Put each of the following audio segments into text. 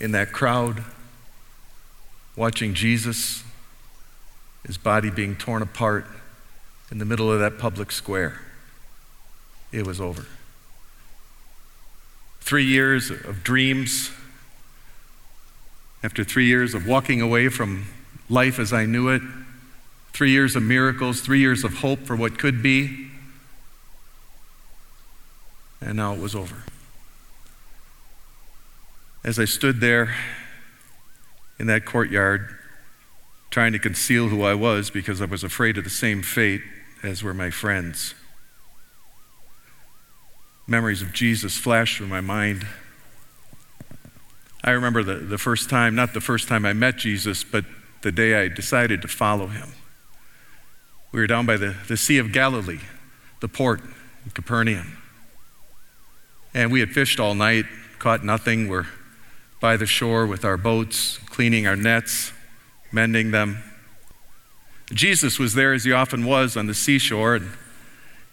in that crowd, watching Jesus, his body being torn apart in the middle of that public square, it was over. Three years of dreams, after three years of walking away from life as I knew it, three years of miracles, three years of hope for what could be, and now it was over. As I stood there in that courtyard, trying to conceal who I was because I was afraid of the same fate as were my friends, memories of Jesus flashed through my mind. I remember the, the first time, not the first time I met Jesus, but the day I decided to follow him. We were down by the, the Sea of Galilee, the port in Capernaum. And we had fished all night, caught nothing. We're by the shore with our boats, cleaning our nets, mending them. Jesus was there as he often was on the seashore, and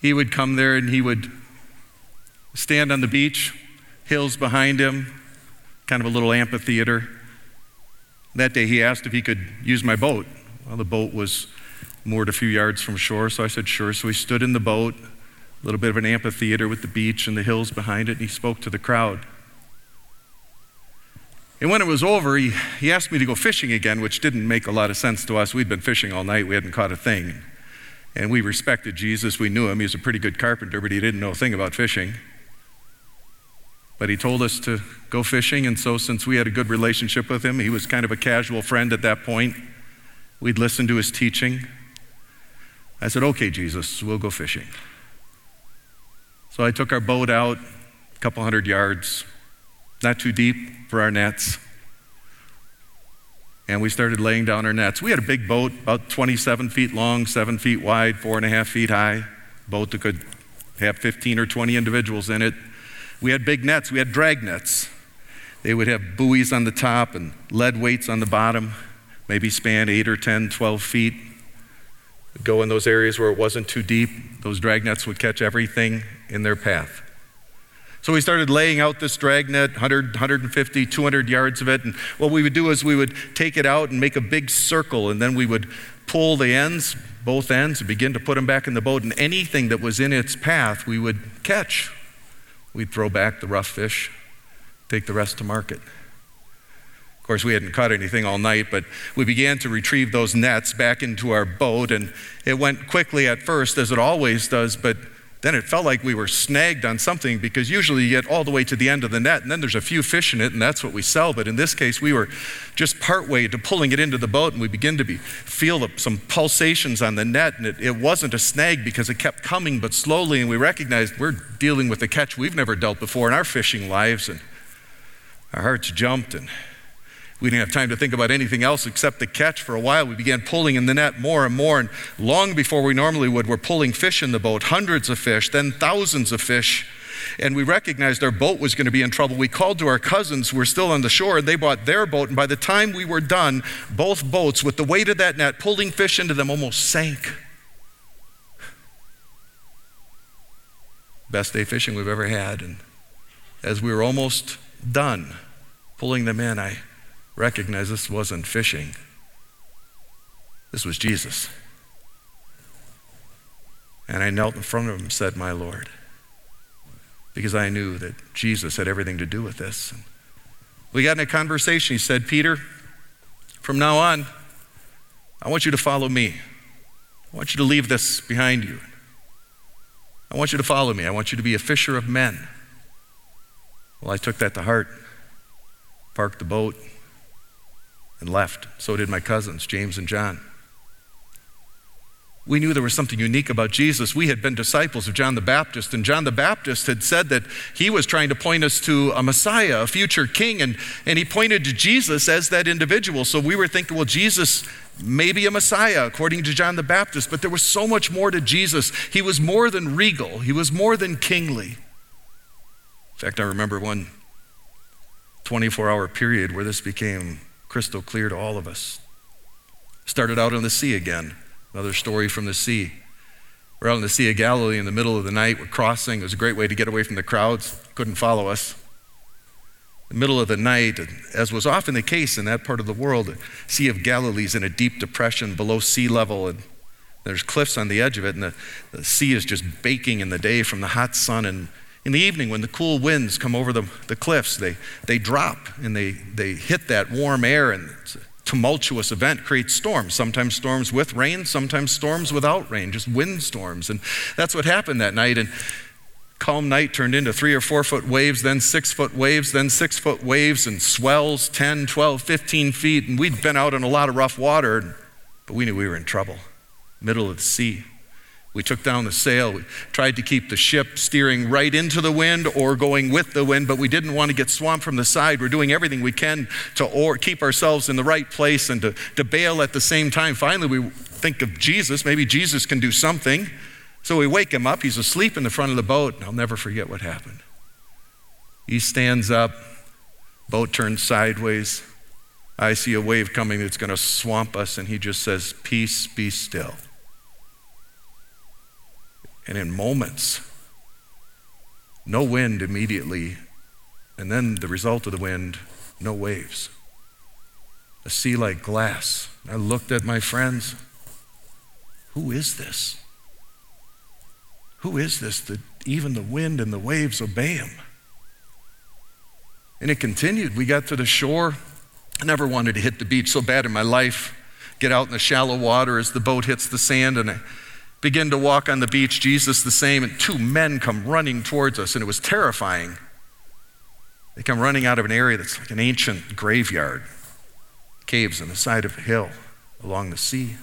he would come there and he would stand on the beach, hills behind him, kind of a little amphitheater. That day he asked if he could use my boat. Well, the boat was moored a few yards from shore, so I said, sure. So he stood in the boat, a little bit of an amphitheater with the beach and the hills behind it, and he spoke to the crowd. And when it was over, he, he asked me to go fishing again, which didn't make a lot of sense to us. We'd been fishing all night, we hadn't caught a thing. And we respected Jesus, we knew him. He was a pretty good carpenter, but he didn't know a thing about fishing. But he told us to go fishing, and so since we had a good relationship with him, he was kind of a casual friend at that point. We'd listen to his teaching. I said, Okay, Jesus, we'll go fishing. So I took our boat out a couple hundred yards, not too deep for our nets. And we started laying down our nets. We had a big boat, about 27 feet long, 7 feet wide, 4.5 feet high, boat that could have 15 or 20 individuals in it. We had big nets, we had drag nets. They would have buoys on the top and lead weights on the bottom, maybe span 8 or 10, 12 feet. Go in those areas where it wasn't too deep. Those drag nets would catch everything in their path. So we started laying out this dragnet, 100, 150, 200 yards of it. And what we would do is we would take it out and make a big circle, and then we would pull the ends, both ends, and begin to put them back in the boat. And anything that was in its path, we would catch. We'd throw back the rough fish, take the rest to market. Of course, we hadn't caught anything all night, but we began to retrieve those nets back into our boat, and it went quickly at first, as it always does, but then it felt like we were snagged on something because usually you get all the way to the end of the net and then there's a few fish in it and that's what we sell. But in this case, we were just part way to pulling it into the boat and we begin to be, feel some pulsations on the net and it, it wasn't a snag because it kept coming but slowly and we recognized we're dealing with a catch we've never dealt before in our fishing lives and our hearts jumped and we didn't have time to think about anything else except the catch for a while. We began pulling in the net more and more, and long before we normally would, we're pulling fish in the boat, hundreds of fish, then thousands of fish. And we recognized our boat was going to be in trouble. We called to our cousins who were still on the shore, and they bought their boat. And by the time we were done, both boats, with the weight of that net pulling fish into them, almost sank. Best day fishing we've ever had. And as we were almost done pulling them in, I recognize this wasn't fishing, this was Jesus. And I knelt in front of him and said, My Lord, because I knew that Jesus had everything to do with this. We got in a conversation. He said, Peter, from now on, I want you to follow me. I want you to leave this behind you. I want you to follow me. I want you to be a fisher of men. Well, I took that to heart, parked the boat, and left. So did my cousins, James and John. we knew there was something unique about Jesus. We had been disciples of John the Baptist, and John the Baptist had said that he was trying to point us to a Messiah, a future king, and, and he pointed to Jesus as that individual. So we were thinking, well, Jesus may be a Messiah, according to John the Baptist, but there was so much more to Jesus. He was more than regal, he was more than kingly. In fact, I remember one 24 hour period where this became crystal clear to all of us. Started out on the sea again. Another story from the sea. We're out in the Sea of Galilee in the middle of the night. We're crossing. It was a great way to get away from the crowds. Couldn't follow us. In the middle of the night, as was often the case in that part of the world, the Sea of Galilee is in a deep depression below sea level, and there's cliffs on the edge of it, and the, the sea is just baking in the day from the hot sun. And in the evening, when the cool winds come over the, the cliffs, they, they drop and they, they hit that warm air, and it's a tumultuous event creates storms. Sometimes storms with rain, sometimes storms without rain, just windstorms. And that's what happened that night. And calm night turned into three or four foot waves, then six foot waves, then six foot waves, and swells 10, 12, 15 feet. And we'd been out in a lot of rough water, but we knew we were in trouble, middle of the sea. We took down the sail. We tried to keep the ship steering right into the wind or going with the wind, but we didn't want to get swamped from the side. We're doing everything we can to or keep ourselves in the right place and to, to bail at the same time. Finally, we think of Jesus. Maybe Jesus can do something. So we wake him up. He's asleep in the front of the boat, and I'll never forget what happened. He stands up, boat turns sideways. I see a wave coming that's going to swamp us, and he just says, Peace, be still. And in moments, no wind immediately, and then the result of the wind, no waves. A sea like glass. I looked at my friends. Who is this? Who is this that even the wind and the waves obey him? And it continued. We got to the shore. I never wanted to hit the beach so bad in my life. Get out in the shallow water as the boat hits the sand, and I begin to walk on the beach, Jesus the same, and two men come running towards us, and it was terrifying. They come running out of an area that's like an ancient graveyard, caves on the side of a hill along the sea.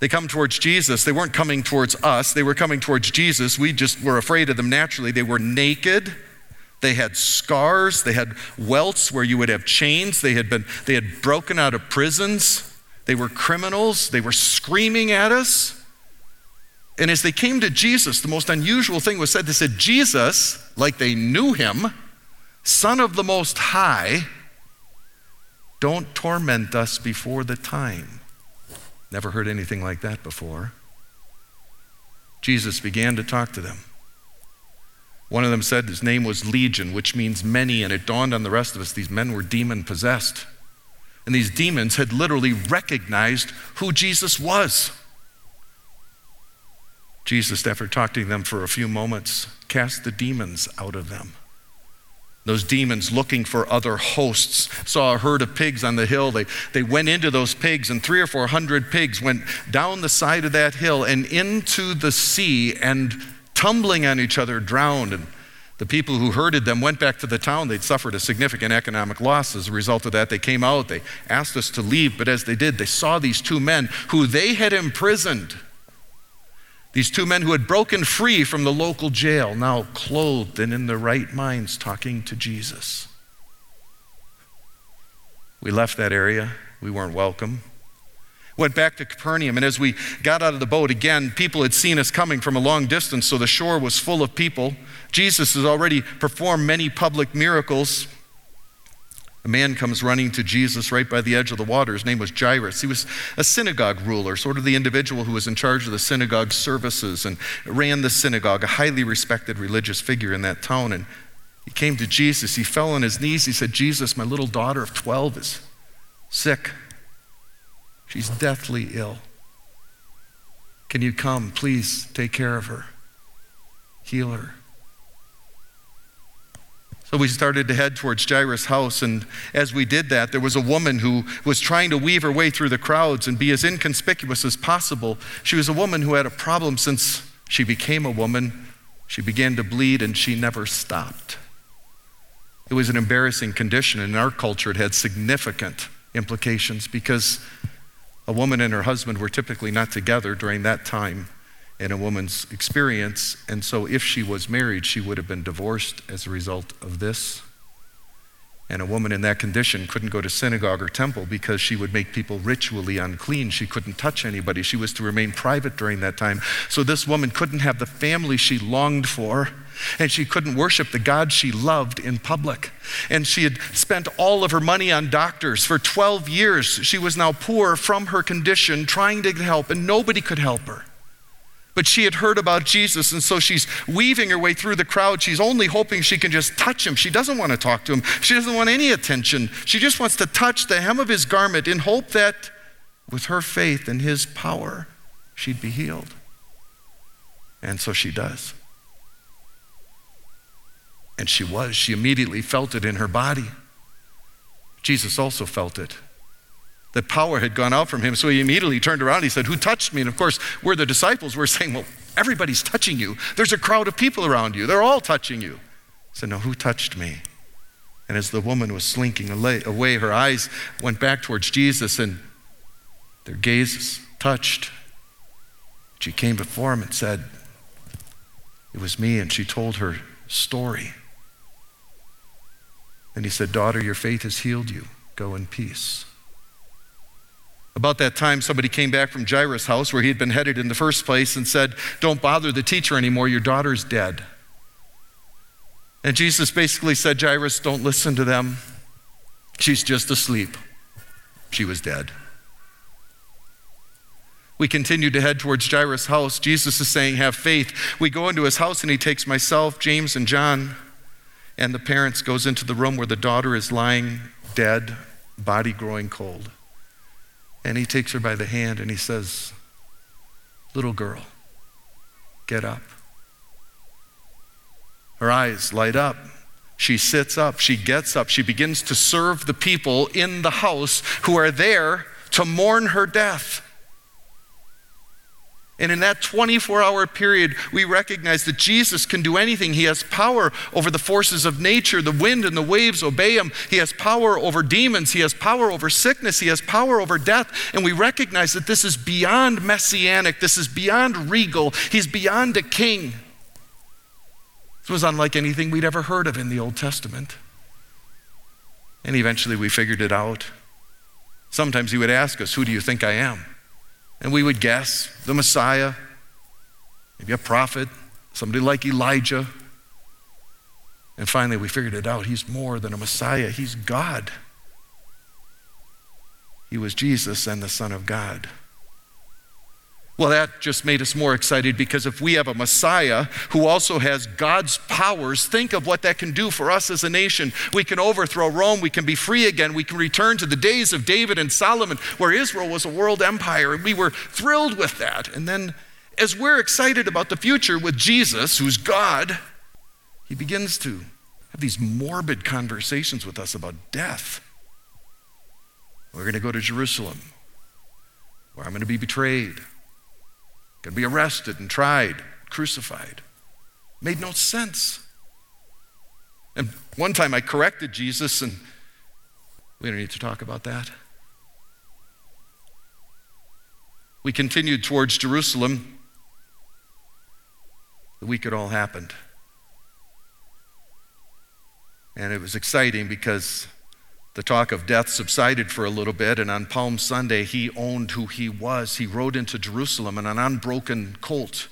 They come towards Jesus. They weren't coming towards us, they were coming towards Jesus. We just were afraid of them naturally. They were naked. They had scars, they had welts where you would have chains, they had been they had broken out of prisons. They were criminals, they were screaming at us. And as they came to Jesus, the most unusual thing was said they said, Jesus, like they knew him, Son of the Most High, don't torment us before the time. Never heard anything like that before. Jesus began to talk to them. One of them said his name was Legion, which means many, and it dawned on the rest of us these men were demon possessed. And these demons had literally recognized who Jesus was. Jesus, after talking to them for a few moments, cast the demons out of them. Those demons, looking for other hosts, saw a herd of pigs on the hill. They, they went into those pigs, and three or four hundred pigs went down the side of that hill and into the sea and tumbling on each other, drowned. And the people who herded them went back to the town. They'd suffered a significant economic loss as a result of that. They came out, they asked us to leave, but as they did, they saw these two men who they had imprisoned these two men who had broken free from the local jail, now clothed and in their right minds, talking to Jesus. We left that area. We weren't welcome. Went back to Capernaum, and as we got out of the boat, again, people had seen us coming from a long distance, so the shore was full of people. Jesus has already performed many public miracles. A man comes running to Jesus right by the edge of the water. His name was Jairus. He was a synagogue ruler, sort of the individual who was in charge of the synagogue services and ran the synagogue, a highly respected religious figure in that town. And he came to Jesus. He fell on his knees. He said, Jesus, my little daughter of 12 is sick. She's deathly ill. Can you come? Please take care of her, heal her. So we started to head towards Jairus' house, and as we did that, there was a woman who was trying to weave her way through the crowds and be as inconspicuous as possible. She was a woman who had a problem since she became a woman. She began to bleed, and she never stopped. It was an embarrassing condition. And in our culture, it had significant implications because A woman and her husband were typically not together during that time in a woman's experience, and so if she was married, she would have been divorced as a result of this. And a woman in that condition couldn't go to synagogue or temple because she would make people ritually unclean. She couldn't touch anybody. She was to remain private during that time. So this woman couldn't have the family she longed for, and she couldn't worship the God she loved in public. And she had spent all of her money on doctors. For 12 years, she was now poor from her condition, trying to get help, and nobody could help her. But she had heard about Jesus, and so she's weaving her way through the crowd. She's only hoping she can just touch him. She doesn't want to talk to him, she doesn't want any attention. She just wants to touch the hem of his garment in hope that with her faith and his power, she'd be healed. And so she does. And she was. She immediately felt it in her body. Jesus also felt it. The power had gone out from him. So he immediately turned around. He said, Who touched me? And of course, we're the disciples. We're saying, Well, everybody's touching you. There's a crowd of people around you. They're all touching you. He said, No, who touched me? And as the woman was slinking away, her eyes went back towards Jesus and their gazes touched. She came before him and said, It was me. And she told her story. And he said, Daughter, your faith has healed you. Go in peace. About that time, somebody came back from Jairus' house where he had been headed in the first place and said, Don't bother the teacher anymore, your daughter's dead. And Jesus basically said, Jairus, don't listen to them. She's just asleep. She was dead. We continue to head towards Jairus' house. Jesus is saying, Have faith. We go into his house and he takes myself, James, and John, and the parents goes into the room where the daughter is lying dead, body growing cold. And he takes her by the hand and he says, Little girl, get up. Her eyes light up. She sits up. She gets up. She begins to serve the people in the house who are there to mourn her death. And in that 24 hour period, we recognize that Jesus can do anything. He has power over the forces of nature. The wind and the waves obey him. He has power over demons. He has power over sickness. He has power over death. And we recognize that this is beyond messianic. This is beyond regal. He's beyond a king. This was unlike anything we'd ever heard of in the Old Testament. And eventually we figured it out. Sometimes he would ask us, Who do you think I am? And we would guess the Messiah, maybe a prophet, somebody like Elijah. And finally, we figured it out. He's more than a Messiah, he's God. He was Jesus and the Son of God. Well, that just made us more excited because if we have a Messiah who also has God's powers, think of what that can do for us as a nation. We can overthrow Rome, we can be free again, we can return to the days of David and Solomon, where Israel was a world empire, and we were thrilled with that. And then, as we're excited about the future with Jesus, who's God, he begins to have these morbid conversations with us about death. We're going to go to Jerusalem, where I'm going to be betrayed To be arrested and tried, crucified. Made no sense. And one time I corrected Jesus, and we don't need to talk about that. We continued towards Jerusalem. The week it all happened. And it was exciting because the talk of death subsided for a little bit, and on Palm Sunday, he owned who he was. He rode into Jerusalem in an unbroken colt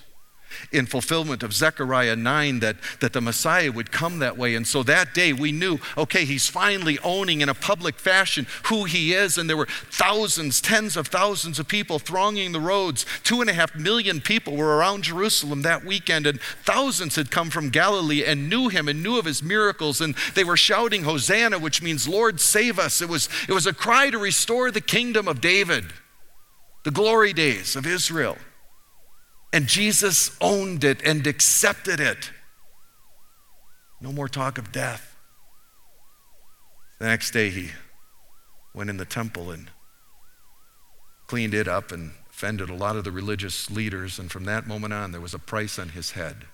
in fulfillment of Zechariah 9 that, that the Messiah would come that way. And so that day we knew, okay, he's finally owning in a public fashion who he is. And there were thousands, tens of thousands of people thronging the roads. Two and a half million people were around Jerusalem that weekend, and thousands had come from Galilee and knew him and knew of his miracles. And they were shouting, Hosanna, which means, Lord, save us. It was, it was a cry to restore the kingdom of David, the glory days of Israel. And Jesus owned it and accepted it. No more talk of death. The next day, he went in the temple and cleaned it up and offended a lot of the religious leaders. And from that moment on, there was a price on his head.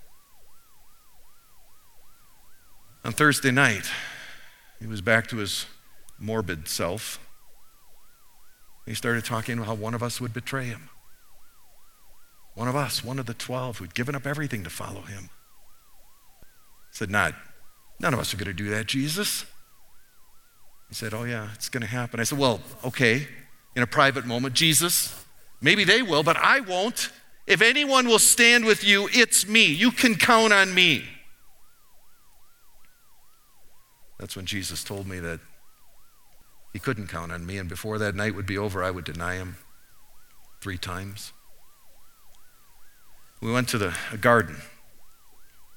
On Thursday night, he was back to his morbid self. He started talking about how one of us would betray him. One of us, one of the 12 who'd given up everything to follow him. Said, Not, none of us are going to do that, Jesus. He said, Oh, yeah, it's going to happen. I said, Well, okay, in a private moment, Jesus, maybe they will, but I won't. If anyone will stand with you, it's me. You can count on me. That's when Jesus told me that he couldn't count on me, and before that night would be over, I would deny him three times. We went to the garden,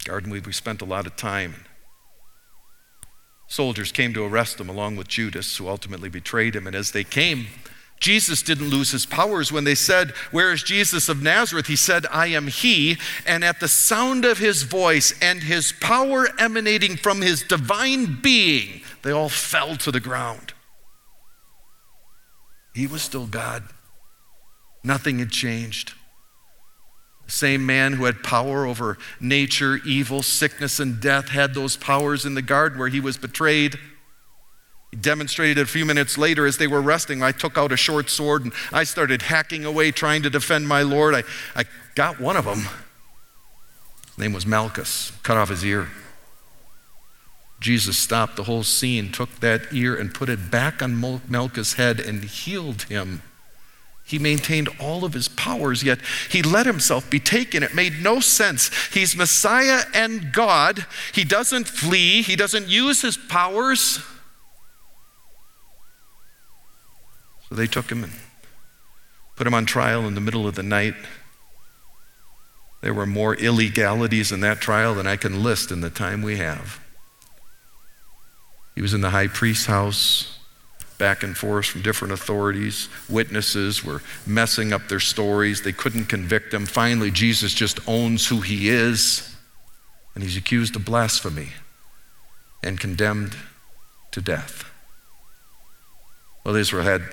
garden we spent a lot of time. Soldiers came to arrest him along with Judas, who ultimately betrayed him. And as they came, Jesus didn't lose his powers when they said, Where is Jesus of Nazareth? He said, I am he. And at the sound of his voice and his power emanating from his divine being, they all fell to the ground. He was still God. Nothing had changed. Same man who had power over nature, evil, sickness, and death had those powers in the garden where he was betrayed. He demonstrated a few minutes later as they were resting. I took out a short sword and I started hacking away trying to defend my Lord. I, I got one of them. His name was Malchus, cut off his ear. Jesus stopped the whole scene, took that ear and put it back on Malchus' head and healed him. He maintained all of his powers, yet he let himself be taken. It made no sense. He's Messiah and God. He doesn't flee, he doesn't use his powers. So they took him and put him on trial in the middle of the night. There were more illegalities in that trial than I can list in the time we have. He was in the high priest's house back and forth from different authorities. Witnesses were messing up their stories. They couldn't convict him. Finally, Jesus just owns who he is, and he's accused of blasphemy and condemned to death. Well, Israel had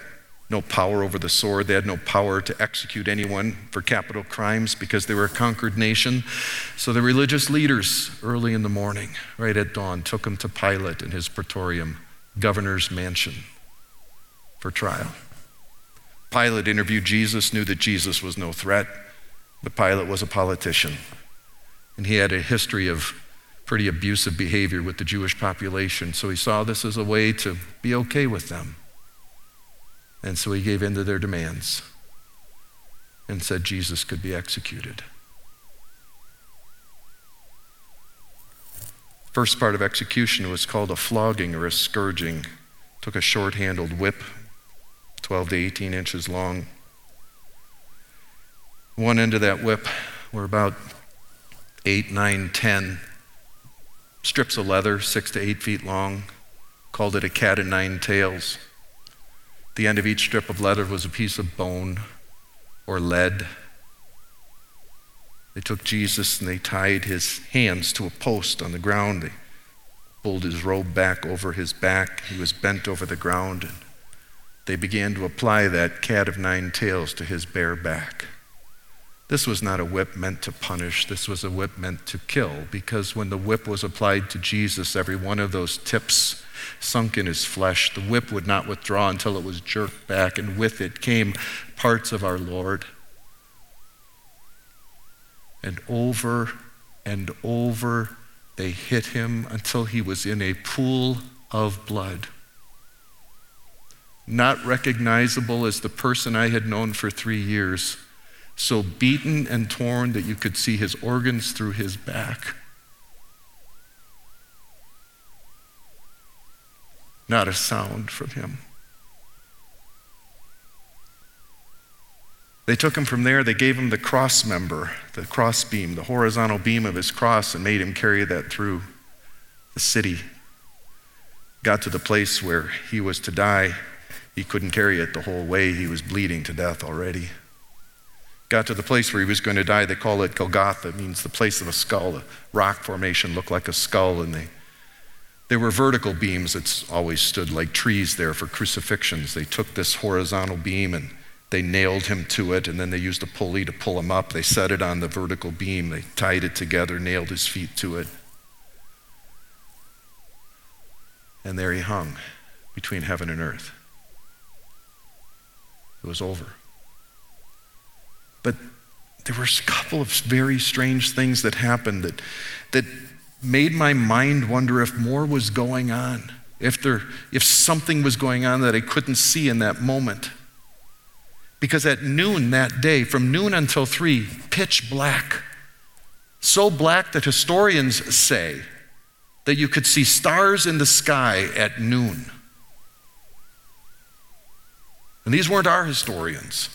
no power over the sword. They had no power to execute anyone for capital crimes because they were a conquered nation. So the religious leaders, early in the morning, right at dawn, took him to Pilate in his praetorium, governor's mansion for trial. Pilate interviewed Jesus, knew that Jesus was no threat, but Pilate was a politician. And he had a history of pretty abusive behavior with the Jewish population. So he saw this as a way to be okay with them. And so he gave in to their demands and said Jesus could be executed. First part of execution was called a flogging or a scourging. Took a short handled whip, 12 to 18 inches long. One end of that whip were about 8, 9, 10 strips of leather, 6 to 8 feet long. Called it a cat of nine tails. The end of each strip of leather was a piece of bone or lead. They took Jesus and they tied his hands to a post on the ground. They pulled his robe back over his back. He was bent over the ground. And they began to apply that cat of nine tails to his bare back. This was not a whip meant to punish, this was a whip meant to kill, because when the whip was applied to Jesus, every one of those tips sunk in his flesh. The whip would not withdraw until it was jerked back, and with it came parts of our Lord. And over and over they hit him until he was in a pool of blood not recognizable as the person I had known for three years, so beaten and torn that you could see his organs through his back. Not a sound from him. They took him from there, they gave him the cross member, the cross beam, the horizontal beam of his cross, and made him carry that through the city. Got to the place where he was to die. He couldn't carry it the whole way. He was bleeding to death already. Got to the place where he was going to die. They call it Golgotha. It means the place of a skull. A rock formation looked like a skull, and they there were vertical beams that always stood like trees there for crucifixions. They took this horizontal beam and they nailed him to it, and then they used a pulley to pull him up. They set it on the vertical beam. They tied it together, nailed his feet to it. And there he hung between heaven and earth. It was over. But there were a couple of very strange things that happened that, that made my mind wonder if more was going on, if, there, if something was going on that I couldn't see in that moment. Because at noon that day, from noon until three, pitch black. So black that historians say that you could see stars in the sky at noon. And these weren't our historians.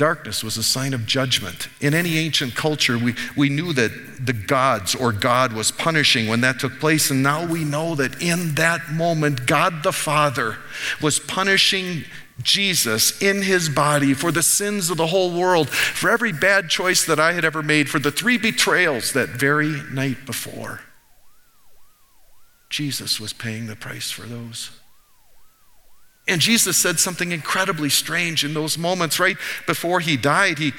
Darkness was a sign of judgment. In any ancient culture, we, we knew that the gods or God was punishing when that took place, and now we know that in that moment, God the Father was punishing Jesus in his body for the sins of the whole world, for every bad choice that I had ever made, for the three betrayals that very night before. Jesus was paying the price for those. And Jesus said something incredibly strange in those moments, right before he died. He,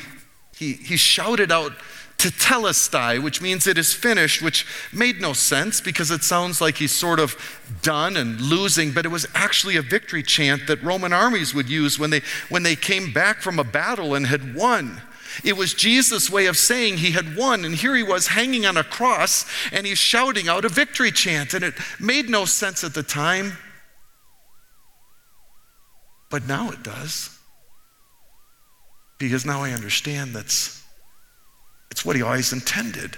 he, he shouted out, tetelestai, which means it is finished, which made no sense because it sounds like he's sort of done and losing, but it was actually a victory chant that Roman armies would use when they, when they came back from a battle and had won. It was Jesus' way of saying he had won, and here he was hanging on a cross and he's shouting out a victory chant, and it made no sense at the time. But now it does. Because now I understand that's it's what he always intended.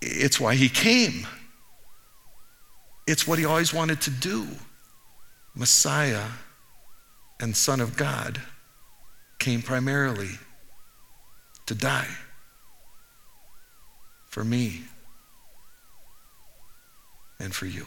It's why he came. It's what he always wanted to do. Messiah and Son of God came primarily to die for me and for you.